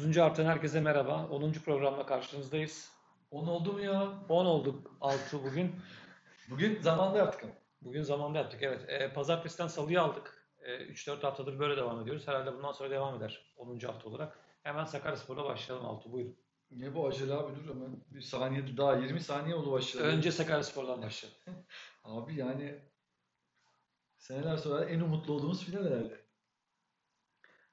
30. haftadan herkese merhaba. 10. programla karşınızdayız. 10 oldu mu ya? 10 olduk 6 bugün. Bugün zamanda yaptık ama. Bugün zamanda yaptık evet. Ee, pazartesiden salıya aldık. Ee, 3-4 haftadır böyle devam ediyoruz. Herhalde bundan sonra devam eder 10. hafta olarak. Hemen Sakaryaspor'la başlayalım Altı buyurun. Ne bu acele abi dur hemen. Bir saniye daha 20 saniye oldu başladı. Önce Sakaryaspor'dan başlayalım. Abi yani seneler sonra en umutlu olduğumuz final herhalde.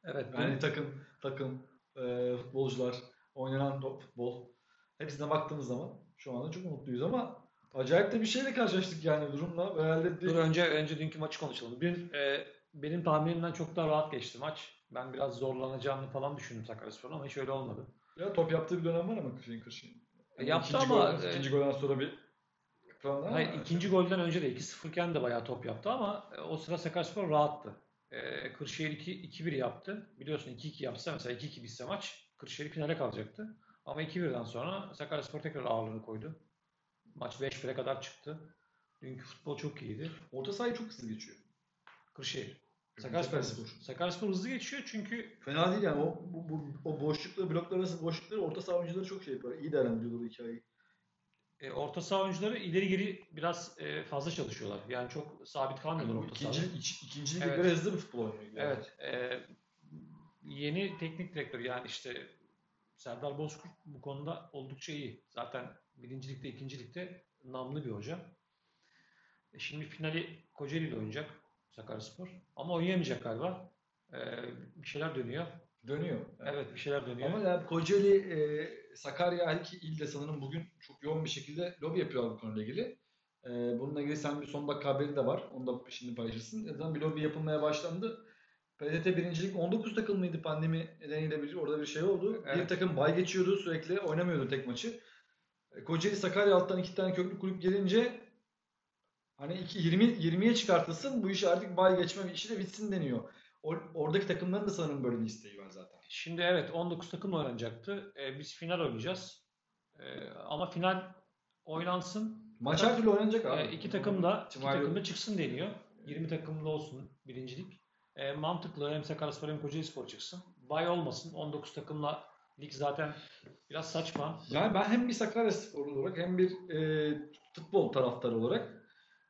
Evet. Yani bu- takım, takım, e, futbolcular, oynanan top, futbol. Hepsine baktığımız zaman şu anda çok umutluyuz ama acayip de bir şeyle karşılaştık yani durumla. Herhalde Dur önce önce dünkü maçı konuşalım. Dün e, benim tahminimden çok daha rahat geçti maç. Ben biraz zorlanacağını falan düşündüm Sakaryaspor'un ama hiç öyle olmadı. ya top yaptığı bir dönem var ama Kırşehir'in Kırşehir'in. E, yaptı ikinci ama, Gol, e, ikinci golden sonra bir Hayır ikinci golden önce de 2-0 iken de bayağı top yaptı ama e, o sıra Sakaryaspor rahattı. E, Kırşehir 2 2-1 yaptı. Biliyorsun 2-2 yapsa mesela 2-2 bitse maç Kırşehir finale kalacaktı. Ama 2-1'den sonra Sakaryaspor tekrar ağırlığını koydu. Maç 5-1'e kadar çıktı. Dünkü futbol çok iyiydi. orta sahayı çok hızlı geçiyor. Kırşehir. Sakaryaspor. Sakaryaspor. Sakaryaspor hızlı geçiyor çünkü Fena değil yani o, bu, bu, o boşlukları, bloklar arası boşlukları orta saha oyuncuları çok şey yapar. İyi değerlendiriyorlar hikayeyi. E, orta saha oyuncuları ileri geri biraz e, fazla çalışıyorlar. Yani çok sabit kalmıyorlar orta sahada. İkinci, iç, ikinci lige Evet. göre hızlı bir futbol oynuyor. yani. Evet. e, yeni teknik direktör yani işte Serdar Bozkurt bu konuda oldukça iyi. Zaten birincilikte, ikincilikte namlı bir hoca. E, şimdi finali Kocaeli ile oynayacak Sakaryaspor. Ama oynayamayacak galiba. E, bir şeyler dönüyor. Dönüyor. Evet bir şeyler dönüyor. Ama ya Kocaeli, e, Sakarya her iki il de sanırım bugün çok yoğun bir şekilde lobi yapıyorlar bu konuyla ilgili. E, bununla ilgili sen bir son dakika haberi de var. Onu da şimdi paylaşırsın. Zaten bir lobi yapılmaya başlandı. PTT birincilik 19 takım mıydı pandemi nedeniyle bir orada bir şey oldu. Bir Evet. takım bay geçiyordu sürekli oynamıyordu tek maçı. E, Kocaeli Sakarya alttan iki tane köklü kulüp gelince hani iki, 20 20'ye çıkartılsın bu iş artık bay geçme işi de bitsin deniyor. Oradaki takımların da sanırım böyle bir isteği var zaten. Şimdi evet 19 takım oynanacaktı. E, biz final oynayacağız. E, ama final oynansın. Maç her türlü oynanacak abi. E, iki takım da iki takım da çıksın deniyor. 20 takımlı olsun birincilik. E, mantıklı hem Sakaryaspor hem Kocaelispor çıksın. Bay olmasın. 19 takımla lig zaten biraz saçma. Yani ben hem bir Sakarya sporlu olarak hem bir e, futbol taraftarı olarak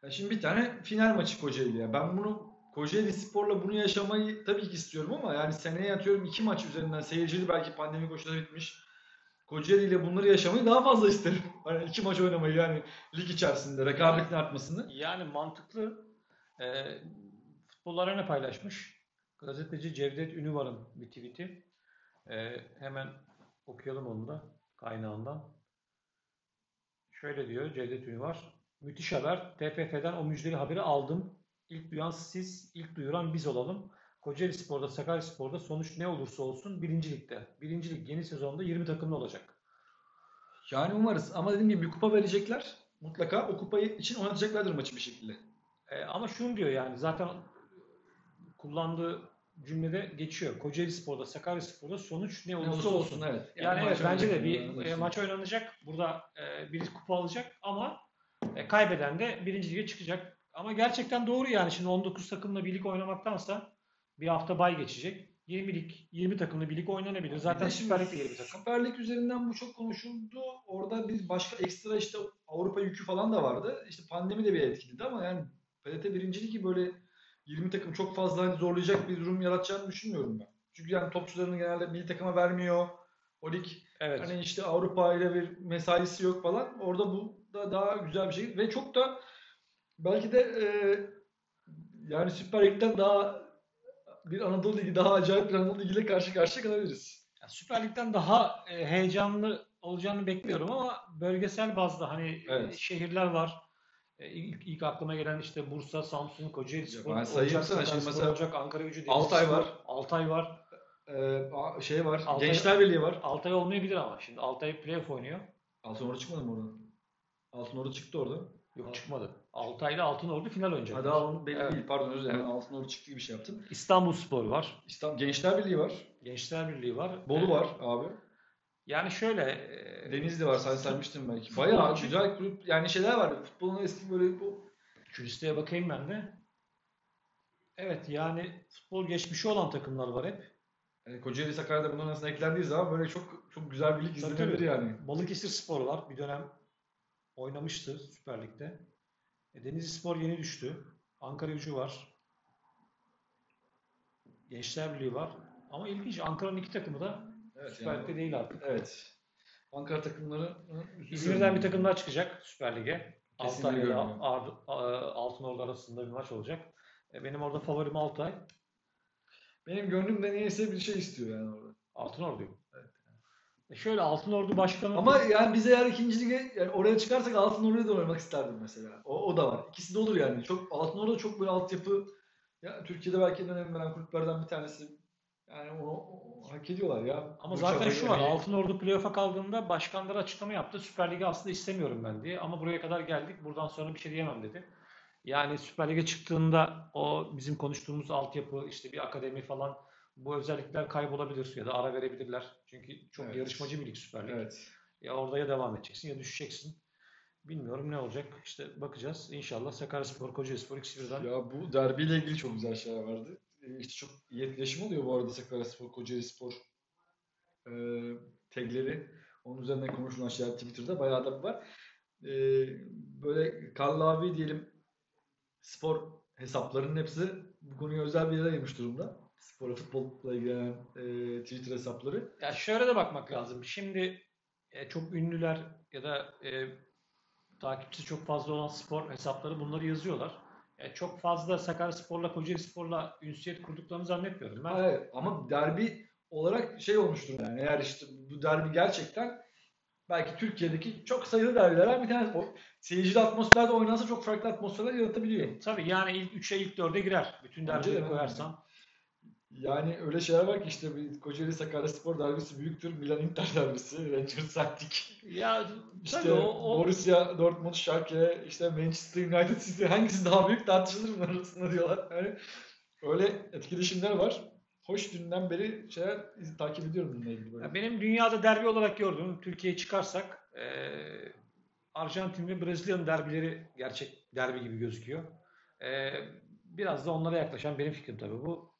ya şimdi bir tane final maçı Kocaeli'ye. Ben bunu Kocaeli Spor'la bunu yaşamayı tabii ki istiyorum ama yani seneye atıyorum iki maç üzerinden seyircili belki pandemi koşulları bitmiş. Kocaeli ile bunları yaşamayı daha fazla isterim. Hani iki maç oynamayı yani lig içerisinde rekabetin artmasını. Yani mantıklı. E, Futbol Arena paylaşmış. Gazeteci Cevdet Ünüvar'ın bir tweet'i. E, hemen okuyalım onu da kaynağından. Şöyle diyor Cevdet Ünüvar. Müthiş haber. TFF'den o müjdeli haberi aldım. İlk duyan siz, ilk duyuran biz olalım. Kocaeli Spor'da, Sakarya Spor'da sonuç ne olursa olsun birincilikte. Birincilik yeni sezonda 20 takımlı olacak. Yani umarız ama dediğim gibi bir kupa verecekler. Mutlaka o kupayı için oynatacaklardır maçı bir şekilde. E, ama şunu diyor yani zaten kullandığı cümlede geçiyor. Kocaeli Spor'da, Sakarya Spor'da sonuç ne Ne olursa olsun. evet. Yani, maç evet bence de bir e, yani. maç oynanacak. Burada e, biri kupa alacak ama e, kaybeden de birinci lige çıkacak. Ama gerçekten doğru yani. Şimdi 19 takımla birlik oynamaktansa bir hafta bay geçecek. 20 lig, 20 takımlı birlik oynanabilir. Zaten Süper Lig'de 20 takım. Süper Lig üzerinden bu çok konuşuldu. Orada bir başka ekstra işte Avrupa yükü falan da vardı. İşte pandemi de bir etkiledi ama yani PTT birincilik ki böyle 20 takım çok fazla hani zorlayacak bir durum yaratacağını düşünmüyorum ben. Çünkü yani topçularını genelde milli takıma vermiyor. O lig Evet. hani işte Avrupa ile bir mesaisi yok falan. Orada bu da daha güzel bir şey ve çok da belki de e, yani Süper Lig'den daha bir Anadolu Ligi daha acayip bir Anadolu Ligi ile karşı karşıya kalabiliriz. Ya Süper Lig'den daha e, heyecanlı olacağını bekliyorum ama bölgesel bazda hani e, Evet. şehirler var. E, ilk, ilk aklıma gelen işte Bursa, Samsun, Kocaeli Spor, ben sayayım sana. Şimdi mesela Ocak, Ankara Gücü, Altay Denizlispor, var. Altay var. Ee, şey var. Altay- Gençler Birliği var. Altay olmayabilir ama şimdi Altay playoff oynuyor. Altınordu çıkmadı mı oradan? Altınordu çıktı orada. Yok çıkmadı. Altay'la Altınordu final oynayacak. Ha daha onun belli Evet. değil. Pardon özür dilerim. Evet. Altınordu çıktı gibi şey yaptım. İstanbul Spor var. İstanbul Gençler Birliği var. Gençler Birliği var. Bolu E, var abi. Yani şöyle e, Denizli var. Sen saymıştın belki. Bayağı Futbolcu- güzel kulüp. Yani şeyler var. Futbolun eski böyle bu şu listeye bakayım ben de. Evet yani futbol geçmişi olan takımlar var hep. Yani Kocaeli Sakarya'da bunların arasına eklendiği zaman böyle çok çok güzel bir lig izlenebilir yani. Balıkesir Spor var. Bir dönem oynamıştı Süper Lig'de. E, Denizli Spor yeni düştü. Ankara Gücü var. Gençler Birliği var. Ama ilginç Ankara'nın iki takımı da Evet, Süper yani- Lig'de değil artık. Evet. Ankara takımları İzmir'den bir takım daha çıkacak Süper Lig'e. Altay ile. Altınordu arasında bir maç olacak. E, Benim orada favorim Altay. Benim gönlümde niyeyse bir şey istiyor yani orada. Altınordu'yum. E şöyle Altınordu başkanı Ama yani biz eğer ikinci lige yani oraya çıkarsak Altın Ordu'ya da oynamak isterdim mesela. O, o da var. İkisi de olur yani. Çok Altın Ordu çok böyle altyapı ya Türkiye'de belki en önemli veren kulüplerden bir tanesi. Yani onu, o- hak ediyorlar ya. Ama Bu zaten şu var. Altınordu playoff'a kaldığında başkanları açıklama yaptı. Süper Lig'i aslında istemiyorum ben diye. Ama buraya kadar geldik. Buradan sonra bir şey diyemem dedi. Yani Süper Lig'e çıktığında o bizim konuştuğumuz altyapı işte bir akademi falan bu özellikler kaybolabilir ya da ara verebilirler. Çünkü çok Evet. yarışmacı bir lig Süper Lig. Evet. Ya orada ya devam edeceksin ya düşeceksin. Bilmiyorum ne olacak. İşte bakacağız. İnşallah Sakaryaspor, Kocaelispor ikisi birden. Ya bu derbiyle ilgili çok güzel şeyler vardı. Ee, İşte çok iyi etkileşim oluyor bu arada Sakaryaspor, Kocaelispor e, tagleri. Onun üzerinden konuşulan şeyler Twitter'da bayağı da var. E, böyle kallavi diyelim spor hesaplarının hepsi bu konuya özel bir yere ayırmış durumda. Spora, futbolla ilgilenen e, Twitter hesapları. Ya şöyle de bakmak lazım. Şimdi e, çok ünlüler ya da e, takipçisi çok fazla olan spor hesapları bunları yazıyorlar. E, çok fazla Sakaryaspor'la Kocaelispor'la ünsiyet kurduklarını zannetmiyorum ben. Evet, ama derbi olarak şey olmuştur yani eğer işte bu derbi gerçekten belki Türkiye'deki çok sayılı derbilerden bir tanesi. O seyircili atmosferde oynansa çok farklı atmosferler yaratabiliyor. Tabii yani ilk 3'e ilk 4'e girer. Bütün derbileri koyarsan. Yani öyle şeyler var ki işte Kocaeli Sakaryaspor derbisi büyüktür. Milan Inter derbisi, Rangers Celtic. Ya İşte o, o Borussia Dortmund, Schalke, işte Manchester United City hangisi daha büyük tartışılır bunlar arasında diyorlar. Yani öyle etkileşimler var. Hoş dünden beri şeyler takip ediyorum bununla ilgili böyle. Ya benim dünyada derbi olarak gördüğüm Türkiye'ye çıkarsak e, Arjantin ve Brezilya'nın derbileri gerçek derbi gibi gözüküyor. E, biraz da onlara yaklaşan benim fikrim tabii bu.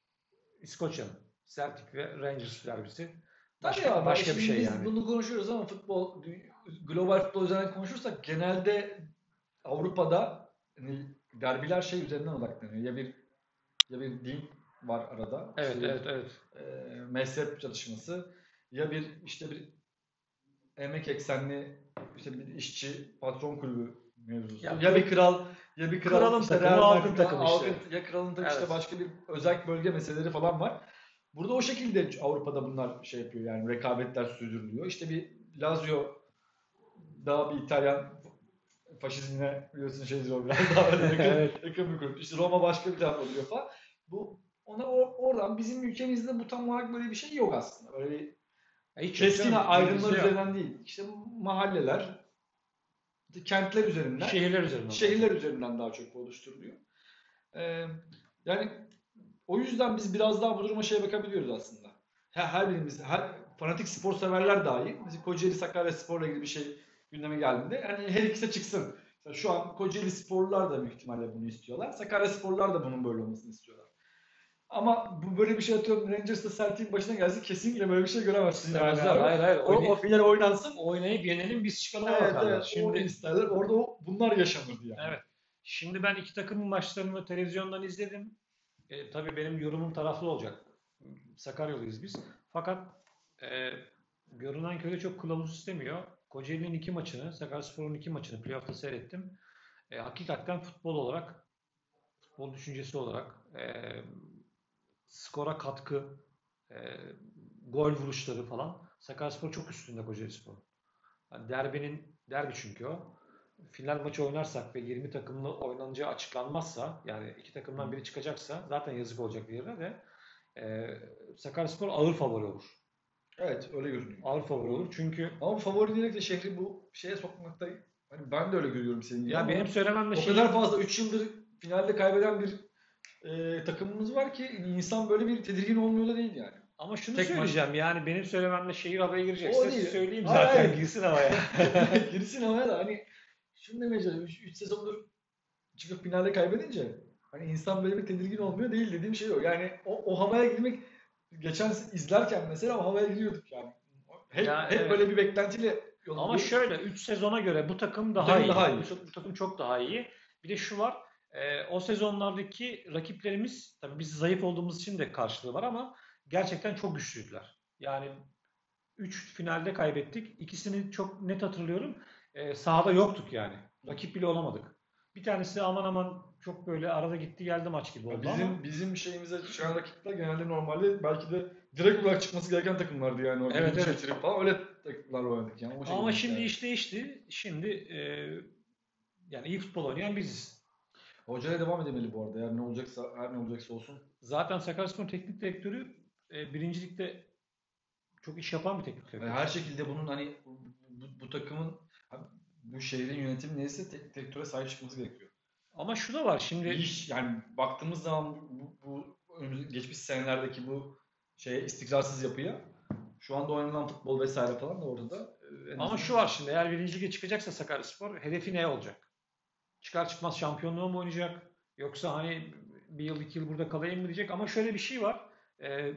İskoçya'nın Celtic ve Rangers derbisi. Başka, Tabii abi, başka bir şey biz yani. bunu konuşuyoruz ama futbol, global futbol üzerinden konuşursak genelde Avrupa'da hani derbiler şey üzerinden odaklanıyor. Ya bir ya bir din var arada. Evet, İşte evet, evet. e, mezhep çatışması ya bir işte bir emek eksenli işte bir işçi patron kulübü mevzusu. Ya Ya, bir kral ya bir kral Kralın işte takımı, Madrid'de takımı işte. halkın- ya kralın takımı işte Evet. başka bir özel bölge meseleleri falan var. Burada o şekilde Avrupa'da bunlar şey yapıyor yani rekabetler sürdürülüyor. İşte bir Lazio daha bir İtalyan faşizmine biliyorsun şeydir o biraz daha böyle yakın, Evet. yakın bir kulüp. İşte Roma başka bir taraf oluyor falan. Bu ona or- oradan bizim ülkemizde bu tam olarak böyle bir şey yok aslında. Böyle bir Ya hiç yok keskin ayrımlar üzerinden değil. İşte mahalleler, işte kentler üzerinden Şehirler üzerinden. şehirler üzerinden daha çok oluşturuluyor. Ee, yani o yüzden biz biraz daha bu duruma şeye bakabiliyoruz aslında. Her, her birimiz, her fanatik spor severler dahi. Mesela Kocaeli Sakarya Spor'la ilgili bir şey gündeme geldiğinde yani her ikisi çıksın. Mesela şu an Kocaeli Sporlular da büyük ihtimalle bunu istiyorlar. Sakarya Sporlular da bunun böyle olmasını istiyorlar. Ama bu böyle bir şey atıyorum Rangers'ta Celtic'in başına gelse kesinlikle böyle bir şey göremezsin. Yani, Yani, hayır hayır. o, o final oynansın. oynayıp yenelim biz çıkalım Evet, bakarlar. evet, Şimdi isterler. Orada o, bunlar yaşanırdı yani. Evet. Şimdi ben iki takımın maçlarını televizyondan izledim. E, tabii benim yorumum taraflı olacak. Sakaryalıyız biz. Fakat e, görünen köy çok kılavuz istemiyor. Kocaeli'nin iki maçını, Sakaryaspor'un iki maçını playoff'ta seyrettim. E, hakikaten futbol olarak, futbol düşüncesi olarak, e, skora katkı, e, gol vuruşları falan Sakaryaspor çok üstünde Kocaelispor. Yani derbinin, derbi çünkü o final maçı oynarsak ve 20 takımlı oynanacağı açıklanmazsa yani iki takımdan biri çıkacaksa zaten yazık olacak diğerine de e, Sakaryaspor ağır favori olur. Evet öyle görünüyor. Ağır favori olur çünkü Ama favori diyerek de şehri bu şeye sokmakta hani ben de öyle görüyorum senin gibi ya benim söylememle o şey kadar fazla 3 yıldır finalde kaybeden bir e, takımımız var ki insan böyle bir tedirgin olmuyor da değil yani. ama şunu Tek söyleyeceğim yani benim söylememle şehir havaya girecekse O değil. söyleyeyim Hayır, zaten hayır. girsin havaya. Girsin havaya da hani şunu demeye çalışıyorum 3 sezondur çıkıp finalde kaybedince hani insan böyle bir tedirgin olmuyor değil dediğim şey o. Yani o, o havaya girmek geçen izlerken mesela havaya giriyorduk yani. Hep, Ya, hep evet. böyle bir beklentiyle Ama şöyle 3 sezona göre bu takım daha takım iyi. daha iyi. Bu, bu takım çok daha iyi. Bir de şu var. E, o sezonlardaki rakiplerimiz tabii biz zayıf olduğumuz için de karşılığı var ama gerçekten çok güçlüydüler. Yani 3 finalde kaybettik. İkisini çok net hatırlıyorum. E, sahada yoktuk yani. Rakip bile olamadık. Bir tanesi aman aman çok böyle arada gitti geldi maç gibi oldu bizim ama bizim şeyimize çıkan rakipler genelde normalde belki de direkt olarak çıkması gereken takımlardı yani. O Evet, evet. falan öyle takımlar oynadık yani. O ama şimdi yani. iş değişti. Şimdi e, yani iyi futbol oynayan biziz. Hocaya devam edemeli bu arada. Yani ne olacaksa her ne olacaksa olsun. Zaten Sakaryaspor teknik direktörü e, birincilikte çok iş yapan bir teknik direktör. Yani her şekilde bunun hani bu, bu, takımın bu şehrin yönetimi neyse teknik direktöre sahip çıkması gerekiyor. Ama şu da var şimdi İş yani baktığımız zaman bu, bu geçmiş senelerdeki bu şeye istikrarsız yapıya şu anda oynanan futbol vesaire falan da ortada. En ama şu var şimdi eğer birinci lige çıkacaksa Sakaryaspor hedefi ne olacak? Çıkar çıkmaz şampiyonluğu mu oynayacak? Yoksa hani bir yıl iki yıl burada kalayım mı diyecek? Ama şöyle bir şey var. E,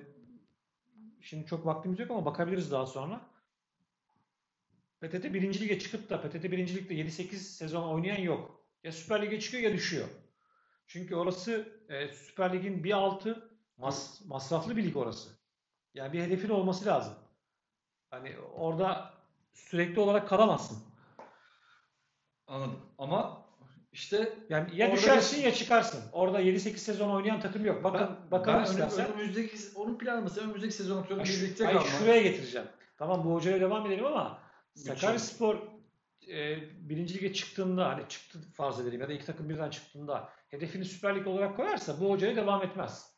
şimdi çok vaktimiz yok ama bakabiliriz daha sonra. PTT birinci lige çıkıp da PTT birinci ligde 7-8 sezon oynayan yok. Ya Süper Lig'e çıkıyor ya düşüyor. Çünkü orası e, Süper Lig'in bir altı mas, masraflı bir lig orası. Yani bir hedefin olması lazım. Hani orada sürekli olarak kalamazsın. Anladım. Ama işte Yani ya düşersin bir- ya çıkarsın. Orada 7-8 sezon oynayan takım yok. Bakın ben, bakalım ben istersen. önüm- önümüzdeki onun planı mesela önümüzdeki sezon şu- birlikte kalma. şuraya getireceğim. Tamam bu hocaya devam edelim ama. Sakaryaspor e, birinci lige çıktığında hani çıktı farz edelim ya da iki takım birden çıktığında hedefini Süper Lig olarak koyarsa bu hocaya devam etmez.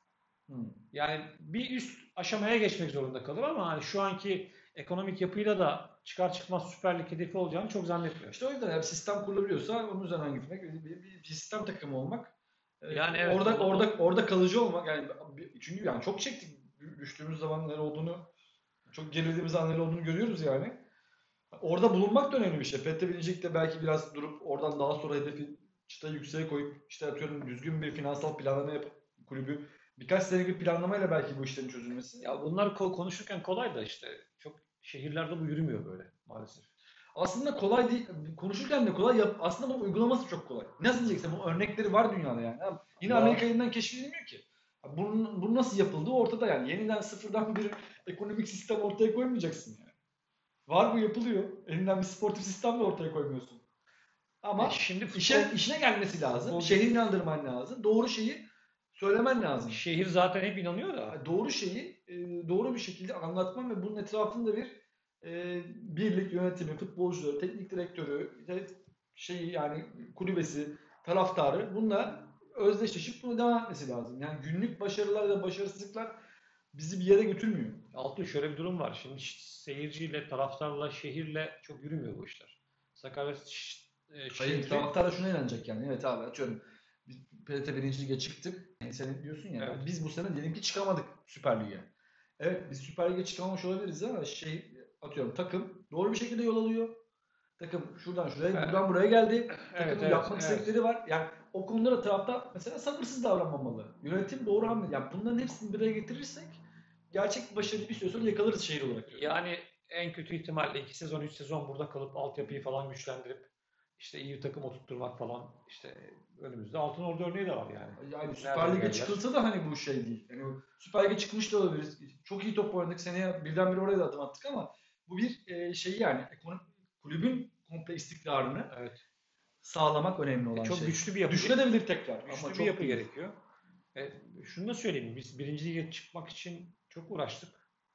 Hı. Yani bir üst aşamaya geçmek zorunda kalır ama hani şu anki ekonomik yapıyla da çıkar çıkmaz Süper Lig hedefi olacağını çok zannetmiyorum. İşte o yüzden yani sistem kurulabiliyorsa onun üzerinden gitmek, bir, bir, bir sistem takımı olmak. e, Yani evet, orada o- orada orada kalıcı olmak yani çünkü yani çok çektik düştüğümüz zaman neler olduğunu çok gerildiğimiz an neler olduğunu görüyoruz yani. Orada bulunmak da önemli bir şey. Fethe Bilecik'te belki biraz durup oradan daha sonra hedefi çıtayı yükseğe koyup işte atıyorum düzgün bir finansal planlama yapıp kulübü birkaç senelik bir planlamayla belki bu işlerin çözülmesi. Ya bunlar ko- konuşurken kolay da işte şehirlerde bu yürümüyor böyle maalesef. Aslında kolay değil. Konuşurken de kolay. Yap, aslında bunun uygulaması çok kolay. Nasıl diyeceksin? Bu örnekleri var dünyada yani. Yine Var. Amerika yeniden keşfedilmiyor ki. Bunun, bunun nasıl yapıldığı ortada yani. Yeniden sıfırdan bir ekonomik sistem ortaya koymayacaksın yani. Var bu yapılıyor. Elinden bir sportif sistem de ortaya koymuyorsun. Ama E şimdi futbol- işe, işine gelmesi lazım. futbol- Şehri inandırman lazım. Doğru şeyi söylemen lazım. şehir zaten hep inanıyor da. Doğru şeyi e, doğru bir şekilde anlatman ve bunun etrafında bir e, birlik yönetimi, futbolcuları, teknik direktörü, şeyi yani kulübesi, taraftarı bununla özdeşleşip bunu devam etmesi lazım. Yani günlük başarılar ve başarısızlıklar bizi bir yere götürmüyor. Altı şöyle bir durum var. Şimdi seyirciyle, taraftarla, şehirle çok yürümüyor bu işler. Sakarya e, Hayır, taraftar da şuna inanacak yani. Evet abi atıyorum. Biz PRT 1. Lige çıktık. Yani sen diyorsun ya. Evet. Biz bu sene diyelim ki çıkamadık Süper Lig'e. Evet biz Süper Lig'e çıkamamış olabiliriz ama şey atıyorum takım doğru bir şekilde yol alıyor. Takım şuradan şuraya, Evet. buradan buraya geldi. Evet, Takımın evet, yapmak evet. istedikleri var. Yani o konuda da tarafta mesela sabırsız davranmamalı. Yönetim doğru hamle. Yani bunların hepsini bir araya getirirsek gerçek başarıyı bir süre sonra yakalarız şehir olarak. Yani en kötü ihtimalle 2 sezon, 3 sezon burada kalıp altyapıyı falan güçlendirip işte iyi takım oturtturmak falan işte önümüzde Altın Ordu örneği de var yani. Yani Süper Lig'e çıkılsa da hani bu şey değil. Yani Süper Lig'e çıkmış da olabiliriz. Çok iyi top oynadık. Seneye birdenbire oraya da adım attık ama bu bir e, şey yani kulübün komple istikrarını Evet. sağlamak önemli olan E, çok şey. güçlü bir yapı. Düşünebilir tekrar. güçlü ama bir çok yapı değil. gerekiyor. E, şunu da söyleyeyim. Biz birinci lige çıkmak için çok uğraştık.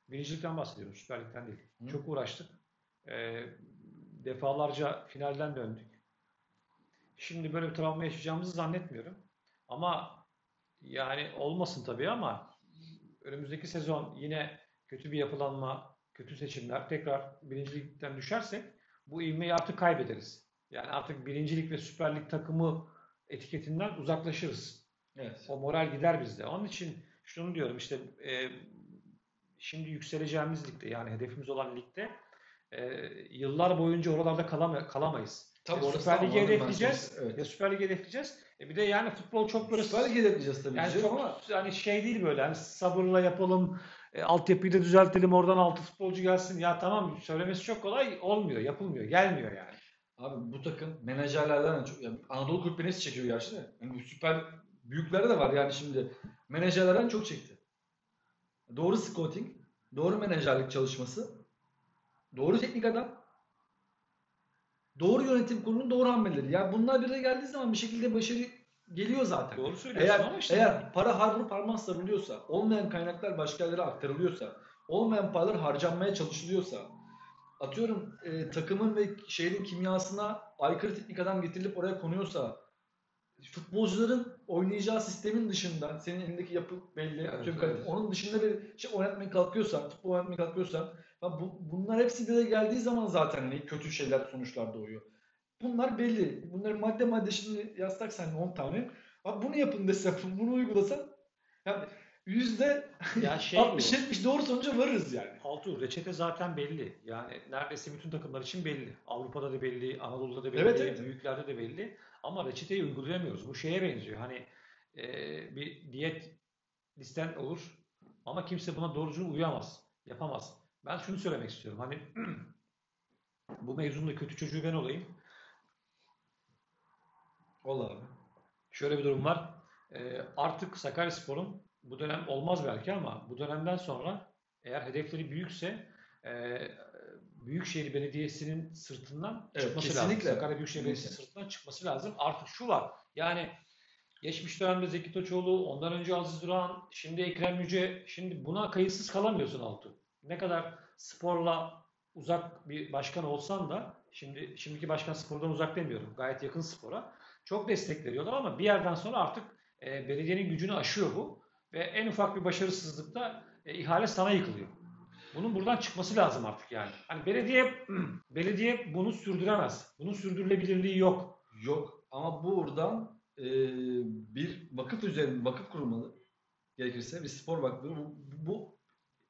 Birincilikten bahsediyorum. Süper Lig'den değil. Hı. Çok uğraştık. E, defalarca finalden döndük. Şimdi böyle bir travma yaşayacağımızı zannetmiyorum. Ama yani olmasın tabii ama önümüzdeki sezon yine kötü bir yapılanma, kötü seçimler tekrar birinci ligden düşersek bu ivmeyi artık kaybederiz. Yani artık birincilik ve Süper Lig takımı etiketinden uzaklaşırız. Evet. O moral gider bizde. Onun için şunu diyorum işte e, şimdi yükseleceğimiz ligde yani hedefimiz olan ligde e, yıllar boyunca oralarda kalama- kalamayız. Ya orası Süper Lig'i hedefleyeceğiz. Evet. Ya Süper Lig'i hedefleyeceğiz. E bir de yani futbol çok böyle Süper Lig'i hedefleyeceğiz tabii yani çok ama yani şey değil böyle hani sabırla yapalım. E, altyapıyı da düzeltelim oradan altı futbolcu gelsin. Ya tamam söylemesi çok kolay olmuyor, yapılmıyor, gelmiyor yani. Abi bu takım menajerlerden de çok yani Anadolu hepsi çekiyor gerçi de. Yani bu süper büyükleri de var yani şimdi. Menajerlerden çok çekti. Doğru scouting, doğru menajerlik çalışması, doğru teknik adam, doğru yönetim kurulunun doğru hamleleri. Yani bunlar bir geldiği zaman bir şekilde başarı geliyor zaten. Doğru söylüyorsun Eğer, ama işte eğer para har vurup parmağı sarılıyorsa, olmayan kaynaklar başka yerlere aktarılıyorsa, olmayan paralar harcanmaya çalışılıyorsa, atıyorum e, takımın ve şehrin kimyasına aykırı teknik adam getirilip oraya konuyorsa, futbolcuların oynayacağı sistemin dışında, senin elindeki yapı belli, Evet, atıyorum, evet. onun dışında bir şey oynatmaya kalkıyorsan, futbol oynatmaya kalkıyorsan, bu, bunlar hepsi bir araya geldiği zaman zaten ne kötü şeyler sonuçlar doğuyor. Bunlar belli. Bunları madde madde şimdi yazsak sen 10 tane. Abi bunu yapın desem, bunu uygulasan yani yüzde ya şey bu. 60-70 doğru sonuca varırız yani. Altuğ reçete zaten belli. Yani neredeyse bütün takımlar için belli. Avrupa'da da belli, Anadolu'da da belli, Evet, evet. büyüklerde de belli. Ama reçeteyi uygulayamıyoruz. Bu şeye benziyor. Hani e, bir diyet listen olur ama kimse buna doğrucu uyamaz, yapamaz. Ben şunu söylemek istiyorum. Hani bu mevzunda kötü çocuğu ben olayım. Vallahi. Şöyle bir durum var. Ee, artık Sakaryaspor'un bu dönem olmaz belki ama bu dönemden sonra eğer hedefleri büyükse e, Büyükşehir Belediyesi'nin sırtından Evet, çıkması kesinlikle. lazım. Sakarya Büyükşehir Belediyesi sırtından çıkması lazım. Artık şu var. Yani geçmiş dönemde Zeki Toçoğlu, ondan önce Aziz Duran, şimdi Ekrem Yüce. Şimdi buna kayıtsız kalamıyorsun Altuğ. Ne kadar sporla uzak bir başkan olsan da şimdi şimdiki başkan spordan uzak demiyorum. Gayet yakın spora. Çok destek veriyorlar ama bir yerden sonra artık e, belediyenin gücünü aşıyor bu. Ve en ufak bir başarısızlıkta e, ihale sana yıkılıyor. Bunun buradan çıkması lazım artık yani. Hani belediye belediye bunu sürdüremez. Bunun sürdürülebilirliği yok. Yok ama buradan e, bir vakıf üzerinde vakıf kurulmalı. Gerekirse bir spor vakfı. Bu, bu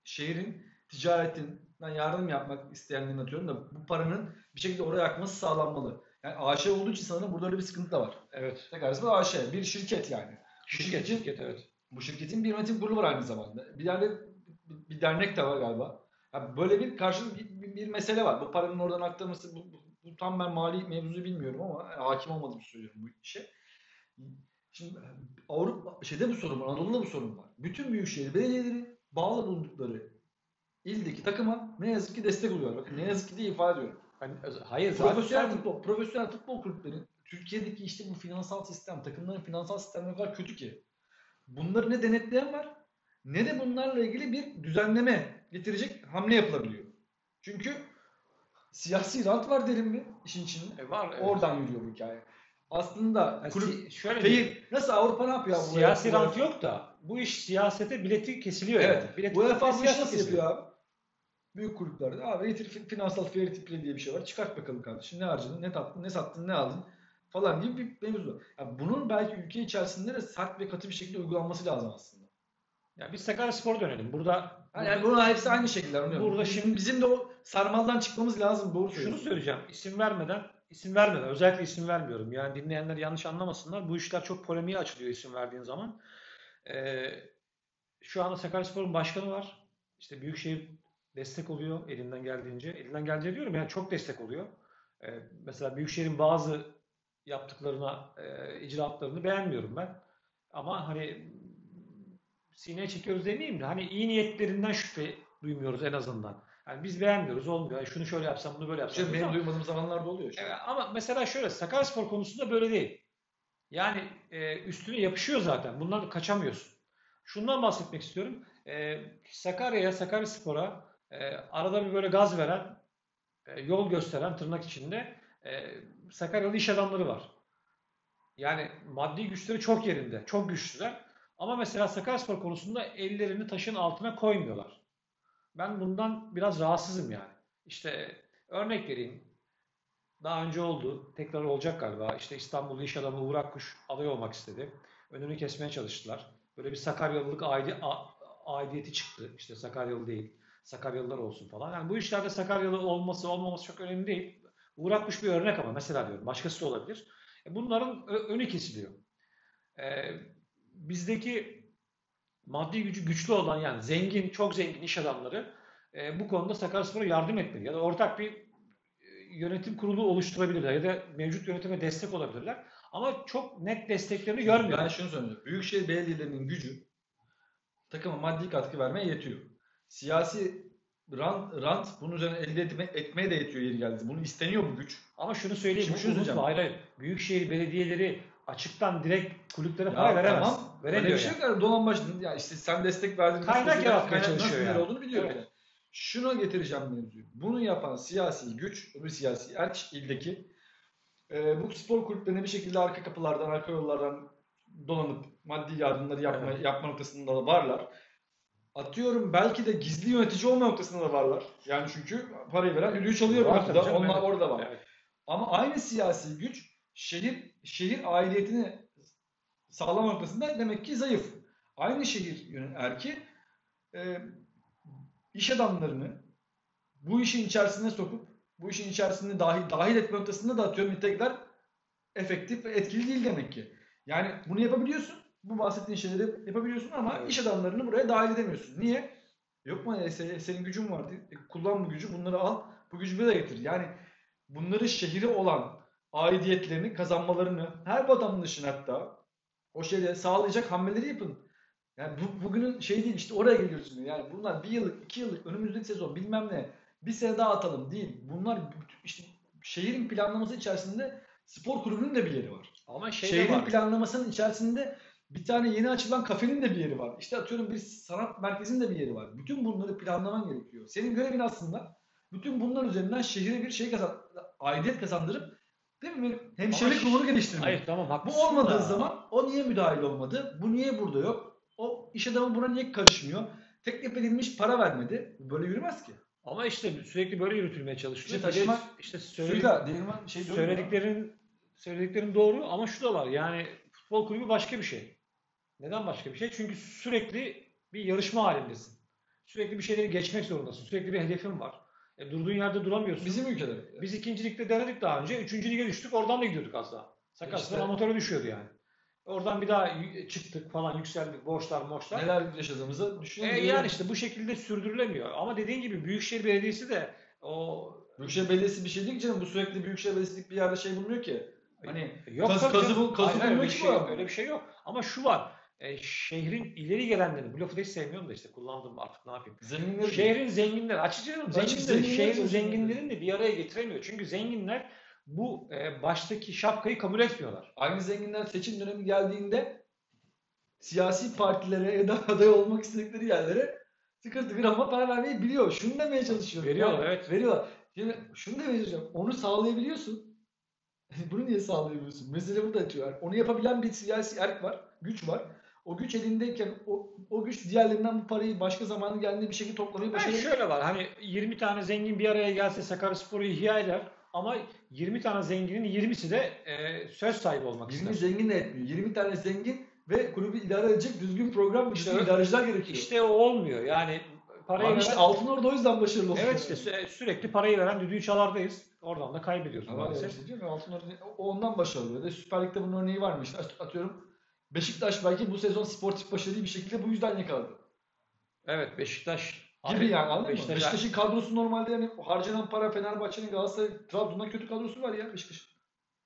şehrin ticaretinden yardım yapmak isteyenlerin atıyorum da bu paranın bir şekilde oraya akması sağlanmalı. Yani AŞ olduğu için sanırım burada öyle bir sıkıntı da var. Evet. Tekrar ismi AŞ. Bir şirket yani. Şirket, şirketin- şirket evet. Bu şirketin bir yönetim kurulu var aynı zamanda. Bir yerde bir, bir dernek de var galiba. Yani böyle bir karşılık bir, bir- bir mesele var. Bu paranın oradan aktarması bu, bu, bu tam ben mali mevzuyu bilmiyorum ama yani hakim olmadığımı söylüyorum bu işe. Şimdi Avrupa şeyde bu sorun var. Anadolu'da bu sorun var. Bütün büyükşehir belediyeleri bağlı bulundukları ildeki takıma ne yazık ki destek oluyorlar. Bakın ne yazık ki diye ifade ediyorum. Hani, hayır zaten Profesyonel futbol, profesyonel futbol kulüplerinin Türkiye'deki işte bu finansal sistem, takımların finansal sistemleri o kadar kötü ki. Bunları ne denetleyen var ne de bunlarla ilgili bir düzenleme getirecek hamle yapılabiliyor. Çünkü siyasi rant var derim mi işin içinde? E, var. evet. Oradan yürüyor bu hikaye. Aslında Yani kulüp si- şöyle değil. Nasıl Avrupa ne yapıyor? Siyasi rant yok da bu iş siyasete bileti kesiliyor Evet. yani. Bileti UEFA bu siyasete nasıl yapıyor abi? Büyük kulüplerde. Abi getir fin- finansal fair play diye bir şey var. Çıkart bakalım kardeşim. Ne harcadın, ne tattın, ne sattın, ne aldın falan gibi bir mevzu. Yani bunun belki ülke içerisinde de sert ve katı bir şekilde uygulanması lazım aslında. Ya biz Sakaryaspor'a dönelim. Burada Yani, yani bunun hepsi aynı şekilde anlıyorum. Burada Bizim- şimdi- bizim de o sarmaldan çıkmamız lazım. Doğru şunu söylüyorsun. söyleyeceğim. İsim vermeden, isim vermeden, özellikle isim vermiyorum. Yani dinleyenler yanlış anlamasınlar. Bu işler çok polemiğe açılıyor isim verdiğin zaman. Ee, şu anda Sakaryaspor'un başkanı var. İşte Büyükşehir destek oluyor elinden geldiğince. Elinden geldiğince diyorum yani çok destek oluyor. Ee, mesela Büyükşehir'in bazı yaptıklarına, e, icraatlarını beğenmiyorum ben. Ama hani sineye çekiyoruz demeyeyim de hani iyi niyetlerinden şüphe duymuyoruz en azından. Yani biz beğenmiyoruz olmuyor. Yani şunu şöyle yapsam bunu böyle yapsam. Diyoruz benim duymadığım zamanlarda oluyor. işte. Evet, ama mesela şöyle Sakaryaspor konusunda böyle değil. Yani e, üstüne yapışıyor zaten. Bundan da kaçamıyorsun. Şundan bahsetmek istiyorum. E, Sakarya'ya, Sakaryaspor'a e, arada bir böyle gaz veren, e, yol gösteren tırnak içinde e, Sakaryalı iş adamları var. Yani maddi güçleri çok yerinde, çok güçlüler. Ama mesela Sakaryaspor konusunda ellerini taşın altına koymuyorlar. Ben bundan biraz rahatsızım yani. İşte örnek vereyim. Daha önce oldu. Tekrar olacak galiba. İşte İstanbullu iş adamı Uğur Akkuş aday olmak istedi. Önünü kesmeye çalıştılar. Böyle bir Sakaryalılık aidi, aidiyeti çıktı. İşte Sakaryalı değil. Sakaryalılar olsun falan. Yani bu işlerde Sakaryalı olması olmaması çok önemli değil. Uğur Akkuş bir örnek ama mesela diyorum başkası da olabilir. E, bunların önü kesiliyor. E, bizdeki maddi gücü güçlü olan yani zengin, çok zengin iş adamları e, bu konuda Sakaryaspor'a yardım etmeli. Ya da ortak bir yönetim kurulu oluşturabilirler ya da mevcut yönetime destek olabilirler. Ama çok net desteklerini görmüyorum. Ben şunu söyleyeyim. Büyükşehir belediyelerinin gücü takıma maddi katkı vermeye yetiyor. Siyasi rant, rant bunun üzerine elde etme, etmeye de yetiyor yeri geldi. Bunu isteniyor bu güç. Ama şunu söyleyeyim. Şimdi şunu unutma, hayır, hayır. Büyükşehir belediyeleri açıktan direkt kulüplere para veremez. Tamam. Veremiyor Öyle bir şey yani. başladın. Ya işte sen destek verdin. Kaynak yaratmaya çalışıyor yani. olduğunu biliyorum. Evet. yani. Şuna getireceğim mevzuyu. Bunu yapan siyasi güç, bir siyasi erk ildeki e, bu spor kulüplerine bir şekilde arka kapılardan, arka yollardan dolanıp maddi yardımları yapma, Evet. yapma noktasında da varlar. Atıyorum belki de gizli yönetici olma noktasında da varlar. Yani çünkü parayı veren düdüğü çalıyor Var canım, Onlar evet. orada var. Evet. Ama aynı siyasi güç şehir şehir aidiyetini sağlama noktasında demek ki zayıf. Aynı şehir erki e, iş adamlarını bu işin içerisine sokup bu işin içerisinde dahil, dahil etme noktasında da atıyorum nitelikler efektif ve etkili değil demek ki. Yani bunu yapabiliyorsun. Bu bahsettiğin şeyleri yapabiliyorsun ama iş adamlarını buraya dahil edemiyorsun. Niye? Yok mu e, se- senin gücün var. E, Kullan bu gücü. Bunları al. Bu gücü buraya getir. Yani bunları şehri olan aidiyetlerini kazanmalarını her vatandaşın hatta o şeyde sağlayacak hamleleri yapın. Yani bu, bugünün şey değil işte oraya geliyorsun. Yani bunlar bir yıllık, iki yıllık, önümüzdeki sezon bilmem ne bir sene daha atalım değil. Bunlar işte şehrin planlaması içerisinde spor kulübünün de bir yeri var. Ama şey Şehrin var. planlamasının içerisinde bir tane yeni açılan kafenin de bir yeri var. İşte atıyorum bir sanat merkezinin de bir yeri var. Bütün bunları planlaman gerekiyor. Senin görevin aslında bütün bunlar üzerinden şehre bir şey kazan, aidiyet kazandırıp değil mi? Bir Hemşirelik ruhunu geliştirmek. Hayır tamam Bu haklısın olmadığı da. zaman o niye müdahil olmadı? Bu niye burada yok? O iş adamı buna niye karışmıyor? Teklif edilmiş para vermedi. Böyle yürümez ki. Ama işte sürekli böyle yürütülmeye çalışılıyor. İşte taşıma- işte söyledik, değirmen şey söylediklerin söylediklerin doğru ama şu da var. Yani futbol kulübü başka bir şey. Neden başka bir şey? Çünkü sürekli bir yarışma halindesin. Sürekli bir şeyleri geçmek zorundasın. Sürekli bir hedefin var. E, durduğun yerde duramıyorsun. Bizim ülkede. Biz ikinci ligde denedik daha önce. Üçüncü lige düştük. Oradan da gidiyorduk az daha. Sakaryaspor İşte- amatöre düşüyordu yani. Oradan bir daha y- çıktık falan yükseldik. Borçlar moçlar. Neler yaşadığımızı E, yani işte bu şekilde sürdürülemiyor. Ama dediğin gibi Büyükşehir Belediyesi de o Büyükşehir Belediyesi bir şey değil ki canım. Bu sürekli Büyükşehir Belediyesi'lik bir yerde şey bulmuyor ki. Hani Yok Kaz- tabii kazı canım. kazı Hayır, hayır, öyle bir şey bu yok. Öyle bir şey yok. Ama şu var. E, şehrin ileri gelenleri, bu lafı da hiç sevmiyorum da işte kullandım artık ne yapayım. zenginleri Şehrin zenginleri, Açık zenginleri, zenginleri şehrin zenginlerini de bir araya getiremiyor. Çünkü zenginler bu e, baştaki şapkayı kabul etmiyorlar. aynı zenginler seçim dönemi geldiğinde siyasi partilere ya da aday olmak istedikleri yerlere tıkır tıkır ama para vermeyi biliyor. Şunu demeye çalışıyorum. Veriyorlar, Yani evet. Veriyorlar. Şimdi şunu demeye çalışıyorum. Onu sağlayabiliyorsun. Bunu niye sağlayabiliyorsun? Mesele burada yatıyor. Yani onu yapabilen bir siyasi erk var. Güç var. O güç elindeyken o, o güç diğerlerinden bu parayı başka zamanı geldiğinde bir şekilde toplamayı Yani başarıyor. şöyle var hani 20 tane zengin bir araya gelse Sakaryaspor'u ihya eder ama 20 tane zenginin 20'si de e, söz sahibi olmak 20 ister. zengin de etmiyor. 20 tane zengin ve kulübü idare edecek düzgün program, İşte düzgün idareciler gerekiyor. İşte o olmuyor yani parayı Abi işte veren- Altın Orada o yüzden başarılı oldu. Evet işte sü- sürekli parayı veren düdüğü çalardayız. Oradan da kaybediyorsun Ama maalesef. işte diyorum ya, Altın Orada o ondan başarılı. Da Süper Lig'de bunun örneği var mı? İşte atıyorum Beşiktaş belki bu sezon sportif başarıyı bir şekilde bu yüzden yakaladı. Evet Beşiktaş. Gibi yani anladın mı? Beşiktaş- Beşiktaş'ın kadrosu normalde yani harcanan para Fenerbahçe'nin Galatasaray, Trabzon'dan kötü kadrosu var ya Beşiktaş.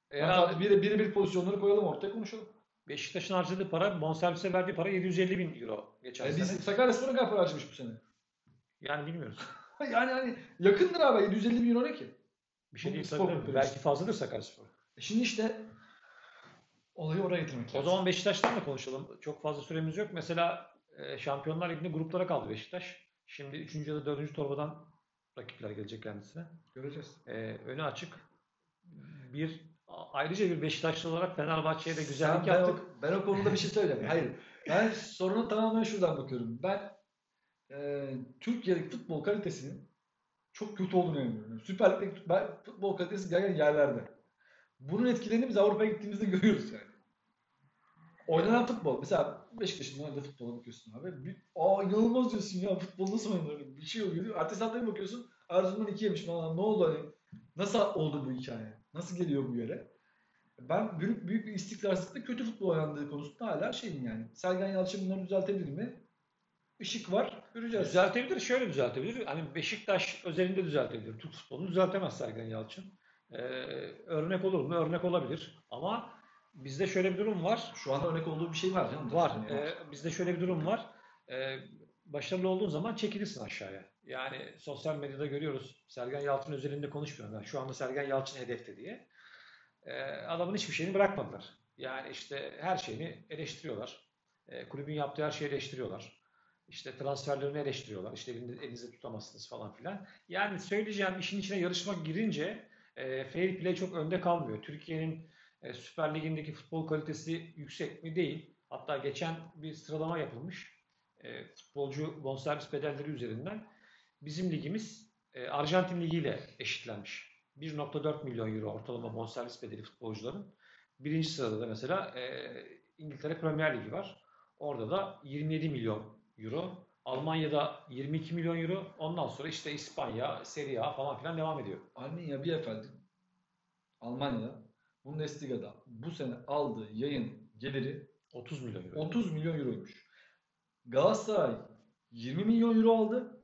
Herhalde Yani biri, biri bir pozisyonları koyalım ortaya konuşalım. Beşiktaş'ın harcadığı para, bonservise verdiği para 750 bin euro geçen E sene. biz Sakaryaspor'a kadar para harcamış bu sene. Yani bilmiyoruz. yani hani yakındır abi 750 bin euro ne ki? Bir şey Bu değil tabii. Belki fazladır Sakaryaspor. E şimdi işte olayı oraya getirmek O lazım. zaman Beşiktaş'tan da konuşalım. Çok fazla süremiz yok. Mesela e, Şampiyonlar Ligi'nde gruplara kaldı Beşiktaş. Şimdi 3. ya da 4. torbadan rakipler gelecek kendisine. Göreceğiz. E, önü açık. Bir ayrıca bir Beşiktaşlı olarak Fenerbahçe'ye de güzellik ben, yaptık. o, ben o konuda bir şey söyleyeyim. Hayır. Ben sorunu tamamen şuradan bakıyorum. Ben e, Türkiye'deki futbol kalitesinin çok kötü olduğunu inanıyorum. Süper Lig'deki ben, futbol kalitesi gerçekten yerlerde. Bunun etkilerini biz Avrupa'ya gittiğimizde görüyoruz yani. Oynanan futbol. Mesela Beşiktaş'ın oynadığı futbola bakıyorsun abi. Bir, aa inanılmaz diyorsun ya futbol nasıl oynanır? Bir şey oluyor. Ertesi hafta bir bakıyorsun Erzurum'dan iki yemiş falan. Ne oldu hani? Nasıl oldu bu hikaye? Nasıl geliyor bu yere? Ben büyük, büyük bir istikrarsızlıkta kötü futbol oynandığı konusunda hala şeyim yani. Sergen Yalçın bunları düzeltebilir mi? Işık var, göreceğiz. Düzeltebilir, şöyle düzeltebilir. Hani Beşiktaş özelinde düzeltebilir. Türk futbolunu düzeltemez Sergen Yalçın. Ee, örnek olur mu? Örnek olabilir. Ama bizde şöyle bir durum var. Şu anda örnek olduğu bir şey var canım. Var. Yani Ee, bizde şöyle bir durum var. Ee, başarılı olduğun zaman çekilirsin aşağıya. Yani sosyal medyada görüyoruz. Sergen Yalçın özelinde konuşmuyorum. Ben. Şu anda Sergen Yalçın hedefte diye. Ee, adamın hiçbir şeyini bırakmadılar. Yani işte her şeyini eleştiriyorlar. Ee, kulübün yaptığı her şeyi eleştiriyorlar. İşte transferlerini eleştiriyorlar. İşte elinde, elinizde tutamazsınız falan filan. Yani söyleyeceğim işin içine yarışmak girince e, fair play çok önde kalmıyor. Türkiye'nin e, Süper Lig'indeki futbol kalitesi yüksek mi? Değil. Hatta geçen bir sıralama yapılmış. E, futbolcu bonservis bedelleri üzerinden. Bizim ligimiz e, Arjantin Ligi ile eşitlenmiş. 1.4 milyon euro ortalama bonservis bedeli futbolcuların. Birinci sırada da mesela e, İngiltere Premier Ligi var. Orada da 27 milyon euro. Almanya'da 22 milyon euro. Ondan sonra işte İspanya, Serie A falan filan devam ediyor. Arminia Bielefeld Almanya'da Bundesliga'da bu sene aldığı yayın geliri 30 milyon euro. 30 milyon euroymuş. Galatasaray 20 milyon euro aldı.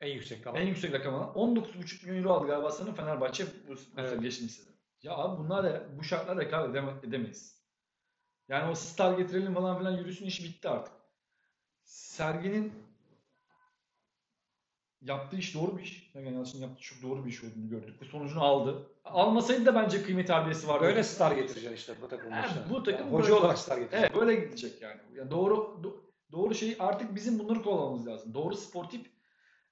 En yüksek ama. En yüksek rakam alan 19,5 milyon euro aldı galiba sanırım Fenerbahçe bu, bu Evet. sene geçtiğimiz sene. Ya abi bunlar da bu şartlar rekabet edeme- edemeyiz. Yani o star getirelim falan filan yürüsün işi bitti artık. Sergen'in yaptığı iş doğru bir iş. Sergen Yalçın'ın yaptığı çok doğru bir iş olduğunu gördük ve sonucunu aldı. Almasaydı da bence kıymet harbiyesi vardı. Böyle star getireceksin işte bu takım. İşte. bu takım Yani hoca olarak star getireceksin. Evet böyle gidecek yani. yani doğru do- doğru şey artık bizim bunları kullanmamız lazım. Doğru sportif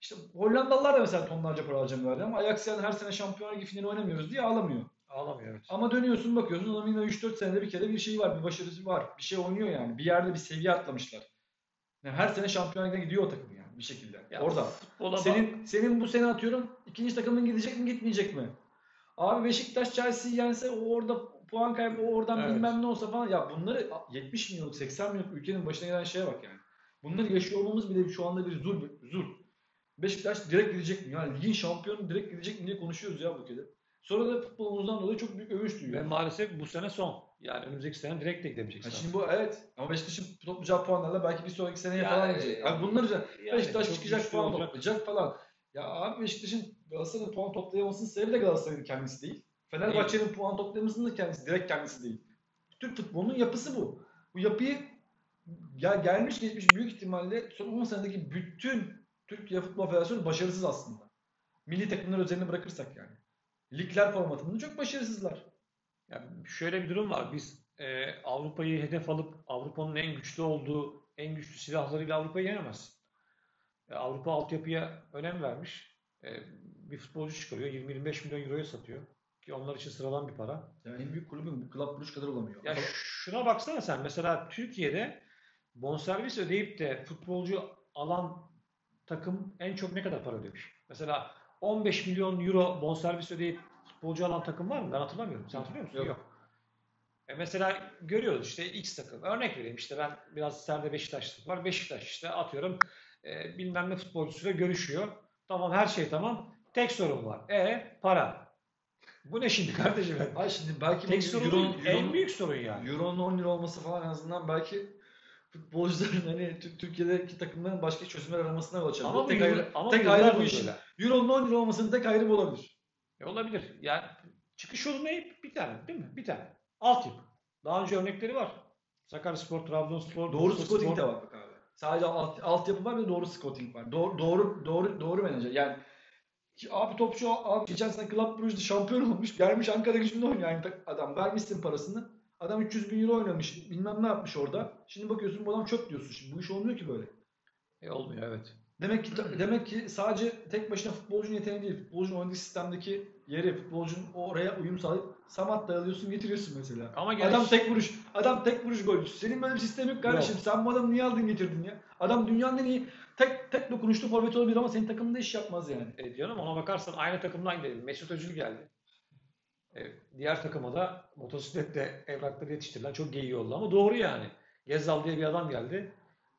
işte Hollandalılar da mesela tonlarca para harcamıyorlar ama Ajax yani her sene Şampiyonlar Ligi finali oynamıyoruz diye ağlamıyor. Ağlamıyor evet. Ama dönüyorsun bakıyorsun adamın yine 3-4 senede bir kere bir şey var, bir başarısı var. Bir şey oynuyor yani. Bir yerde bir seviye atlamışlar. Yani her sene Şampiyonlar gidiyor o takım yani bir şekilde. Ya Orada. Senin senin bu sene atıyorum ikinci takımın gidecek mi gitmeyecek mi? Abi Beşiktaş Chelsea'yi yense o orada puan kaybı o oradan Evet. bilmem ne olsa falan ya bunları 70 milyonluk 80 milyonluk ülkenin başına gelen şeye bak yani. Bunları yaşıyor olmamız bile şu anda bir zul. zul. Beşiktaş direkt gidecek mi? Yani ligin şampiyonu direkt gidecek mi diye konuşuyoruz ya bu ülkede. Sonra da futbolumuzdan dolayı çok büyük övünç Ve duyuyor. maalesef bu sene son. Yani önümüzdeki sene direkt de. Ha şimdi bu evet ama Beşiktaş'ın toplayacağı puanlarla belki bir sonraki seneye Yani, falan gidecek. Abi bunlar üzerine Yani Beşiktaş çıkacak puan olacak. toplayacak falan. Ya abi Beşiktaş'ın Galatasaray'ın puan toplayamasının sebebi de Galatasaray'ın kendisi değil. Fenerbahçe'nin puan toplayamasının da kendisi, direkt kendisi değil. Türk futbolunun yapısı bu. Bu yapıyı ya gelmiş geçmiş büyük ihtimalle son 10 senedeki bütün Türkiye Futbol Federasyonu başarısız aslında. Milli takımlar özelini bırakırsak yani. Ligler formatında çok başarısızlar. Yani şöyle bir durum var. Biz e, Avrupa'yı hedef alıp Avrupa'nın en güçlü olduğu, en güçlü silahlarıyla Avrupa'yı yenemezsin. E, Avrupa altyapıya önem vermiş. E, bir futbolcu çıkarıyor. 20-25 milyon euroya satıyor. Ki onlar için sıradan bir para. Yani en büyük kulübün bu Club Brugge kadar olamıyor. Ya şuna baksana sen. Mesela Türkiye'de bonservis ödeyip de futbolcu alan takım en çok ne kadar para ödemiş? Mesela 15 milyon euro bonservis ödeyip futbolcu alan takım var mı? Ben hatırlamıyorum. Sen hatırlıyor musun? Yok. E mesela görüyoruz işte X takım. Örnek vereyim işte ben biraz serde Beşiktaşlık var. Beşiktaş işte atıyorum e, bilmem ne futbolcusuyla görüşüyor. Tamam her şey tamam. Tek sorun var. E para. Bu ne şimdi kardeşim? Ay şimdi belki bu Tek sorun Euro- değil, en Euro- büyük sorun yani. Euro'nun 10 lira olması falan en azından belki futbolcuların hani Tü- Türkiye'deki takımların başka çözümler aramasına yol açar. Ama Bu bu tek yıl- ayrı, ama tek bu ayrı bu böyle. Euro'nun 10 lira olmasının tek ayrı bu olabilir. E olabilir. Yani çıkış yolu ne? Bir tane değil mi? Bir tane. Altyapı. Daha önce örnekleri var. Sakaryaspor, Trabzonspor, Doğru scouting de var bak abi. Sadece alt, altyapı var ve doğru scouting var. Doğru doğru doğru, doğru menajer. Yani abi topçu abi geçen sene Club Brugge'de şampiyon olmuş. Gelmiş Ankara gücünde oynuyor yani adam. Vermişsin parasını. Adam 300 bin euro oynamış. Bilmem ne yapmış orada. Şimdi bakıyorsun bu adam çöp diyorsun. Şimdi bu iş olmuyor ki böyle. E olmuyor evet. Demek ki demek ki sadece tek başına futbolcunun yeteneği değil. Futbolcunun oynadığı sistemdeki yeri, futbolcunun oraya uyum sağlayıp Samat da alıyorsun getiriyorsun mesela. Ama gel- adam tek vuruş, adam tek vuruş golcüsü. Senin böyle bir sistem yok kardeşim. Yok. Sen bu adamı niye aldın getirdin ya? Adam dünyanın en iyi tek tek dokunuşlu forvet olabilir ama senin takımında iş yapmaz yani. E diyorum ona bakarsan aynı takımdan gidelim. Mesut Özil geldi. E, diğer takıma da motosikletle evrakları yetiştirilen çok geyiği oldu ama doğru yani. Gezal diye bir adam geldi.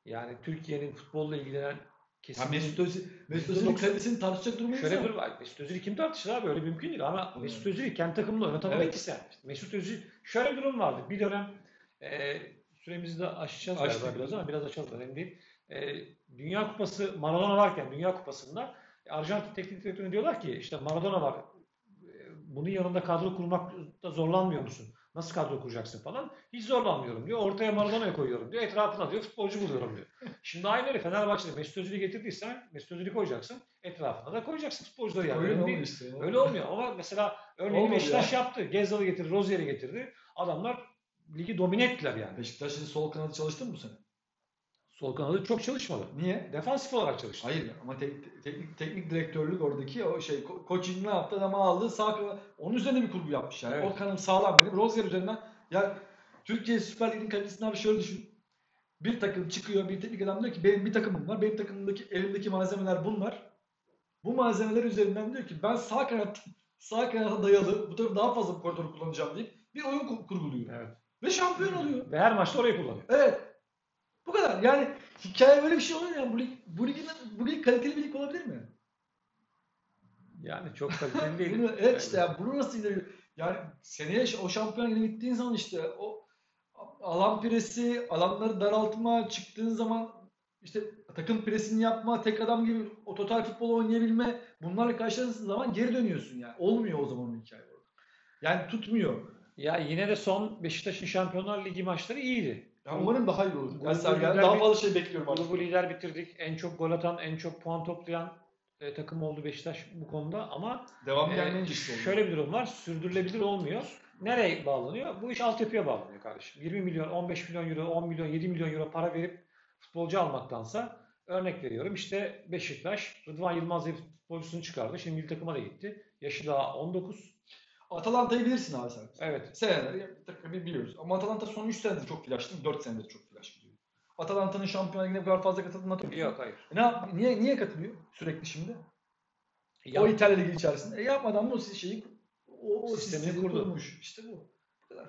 Yani Türkiye'nin futbolla ilgilenen kesin Ya Mesut Özil, Mesut Özil'in Özil- kalitesini tartışacak durumdayız. Şöyle ya. bir var. Mesut Özil'i kim tartışır abi? Öyle mümkün değil ama Evet. Mesut Özil'i kendi takımında oynatamıyor Evet. ki sen. Mesut Özil şöyle bir durum vardı. Bir dönem e, süremizi de aşacağız galiba Açtık. biraz ama biraz açalım önemli değil. E, Dünya Kupası Maradona varken Dünya Kupası'nda Arjantin teknik direktörüne diyorlar ki işte Maradona var. E, Bunun yanında kadro kurmakta zorlanmıyor musun? Nasıl kadro kuracaksın falan. Hiç zorlanmıyorum diyor. Ortaya Maradona'yı koyuyorum diyor. Etrafına diyor futbolcu buluyorum diyor. Şimdi aynı öyle Fenerbahçe'de Mesut Özil'i getirdiysen Mesut Özil'i koyacaksın. Etrafına da koyacaksın futbolcuları yani. Öyle Öyle olmuyor işte. Öyle olmuyor ama mesela örneğin Beşiktaş yaptı. Gezzal'ı getirdi, Rozier'i getirdi. Adamlar ligi domine ettiler yani. Beşiktaş'ın sol kanadı çalıştın mı bu sene? Sol kanadı çok çalışmadı. Niye? Defansif olarak çalıştı. Hayır ama tek- teknik teknik direktörlük oradaki o şey ko- koçun ne yaptı adamı aldı sağ kanat onun üzerine bir kurgu yapmış yani. Evet. O sağlam benim. Rozier üzerinden ya Türkiye Süper Lig'in kalitesini abi şöyle düşün. Bir takım çıkıyor bir teknik adam diyor ki benim bir takımım var. Benim takımımdaki elimdeki malzemeler bunlar. Bu malzemeler üzerinden diyor ki ben sağ kanat sağ kanata dayalı bu tarafı daha fazla bu koridoru kullanacağım deyip bir oyun ku- kurguluyor. Evet. Ve şampiyon oluyor. Ve her maçta orayı kullanıyor. Evet. Yani hikaye böyle bir şey olur ya. Bu lig, bu ligin, bu lig kaliteli bir lig olabilir mi? Yani çok kaliteli değil. Bunu, evet işte ya bunu nasıl ileri yani seneye o şampiyon ligine gittiğin zaman işte o alan presi, alanları daraltma, çıktığın zaman işte takım presini yapma, tek adam gibi o total futbol oynayabilme bunlarla karşılaştığın zaman geri dönüyorsun yani. Olmuyor o zaman o hikaye orada. Yani tutmuyor. Ya yine de son Beşiktaş'ın Şampiyonlar Ligi maçları iyiydi. Ya umarım daha iyi olur. Yani Sergen daha fazla şey bekliyorum artık. Grubu lider bitirdik. En çok gol atan, en çok puan toplayan e, takım oldu Beşiktaş bu konuda ama Devam e, gelmeyince şöyle bir durum var. Sürdürülebilir olmuyor. Nereye bağlanıyor? Bu iş altyapıya bağlanıyor kardeşim. 20 milyon, 15 milyon euro, 10 milyon, 7 milyon euro para verip futbolcu almaktansa örnek veriyorum. İşte Beşiktaş Rıdvan Yılmaz diye futbolcusunu çıkardı. Şimdi milli takıma da gitti. Yaşı daha 19. Atalanta'yı bilirsin abi sen. Evet. Seneler takımı biliyoruz. Ama Atalanta son 3 senedir çok flaşlı, 4 senedir çok flash gidiyor. Atalanta'nın şampiyonlar ligine bu kadar fazla katıldığını hatırlıyor? Yok hayır. E ne yap- niye niye katılıyor sürekli şimdi? Ya- O İtalya Ligi içerisinde. E yapmadan o şeyi o, o Sistemi sistemi kurdu. kurmuş. İşte bu. Bu kadar.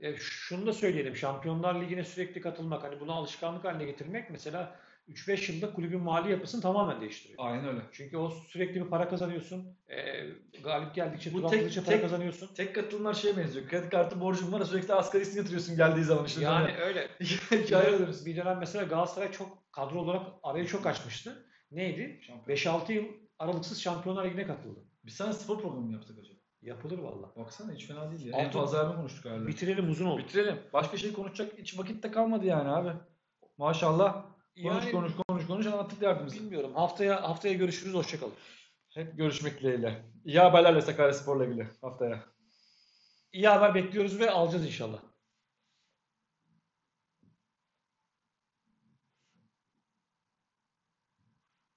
E, şunu da söyleyelim. Şampiyonlar Ligi'ne sürekli katılmak, hani bunu alışkanlık haline getirmek mesela 3-5 yılda kulübün mali yapısını tamamen değiştiriyor. Aynen öyle. Çünkü o sürekli bir para kazanıyorsun. E, galip geldikçe, tur atladıkça para kazanıyorsun. Tek katılımlar şeye benziyor. Kredi kartı borcun var sürekli asgarisini yatırıyorsun geldiği zaman işte. Yani öyle. hikaye alırız. bir dönem mesela Galatasaray çok kadro olarak arayı çok açmıştı. Neydi? Şampiyon. 5-6 yıl aralıksız Şampiyonlar Ligi'ne katıldı. Bir sene spor programı mı yaptık acaba? Yapılır valla. Baksana hiç fena değil ya. Altı- En fazla abi konuştuk herhalde. Bitirelim uzun oldu. Bitirelim. Başka şey konuşacak hiç vakit de kalmadı yani abi. Maşallah. Konuş Yani konuş konuş konuş anlattık derdimizi. bilmiyorum. Haftaya haftaya görüşürüz. Hoşçakalın. Hep görüşmek dileğiyle. İyi haberlerle Sakarya Spor'la ilgili haftaya. İyi haber bekliyoruz ve alacağız inşallah.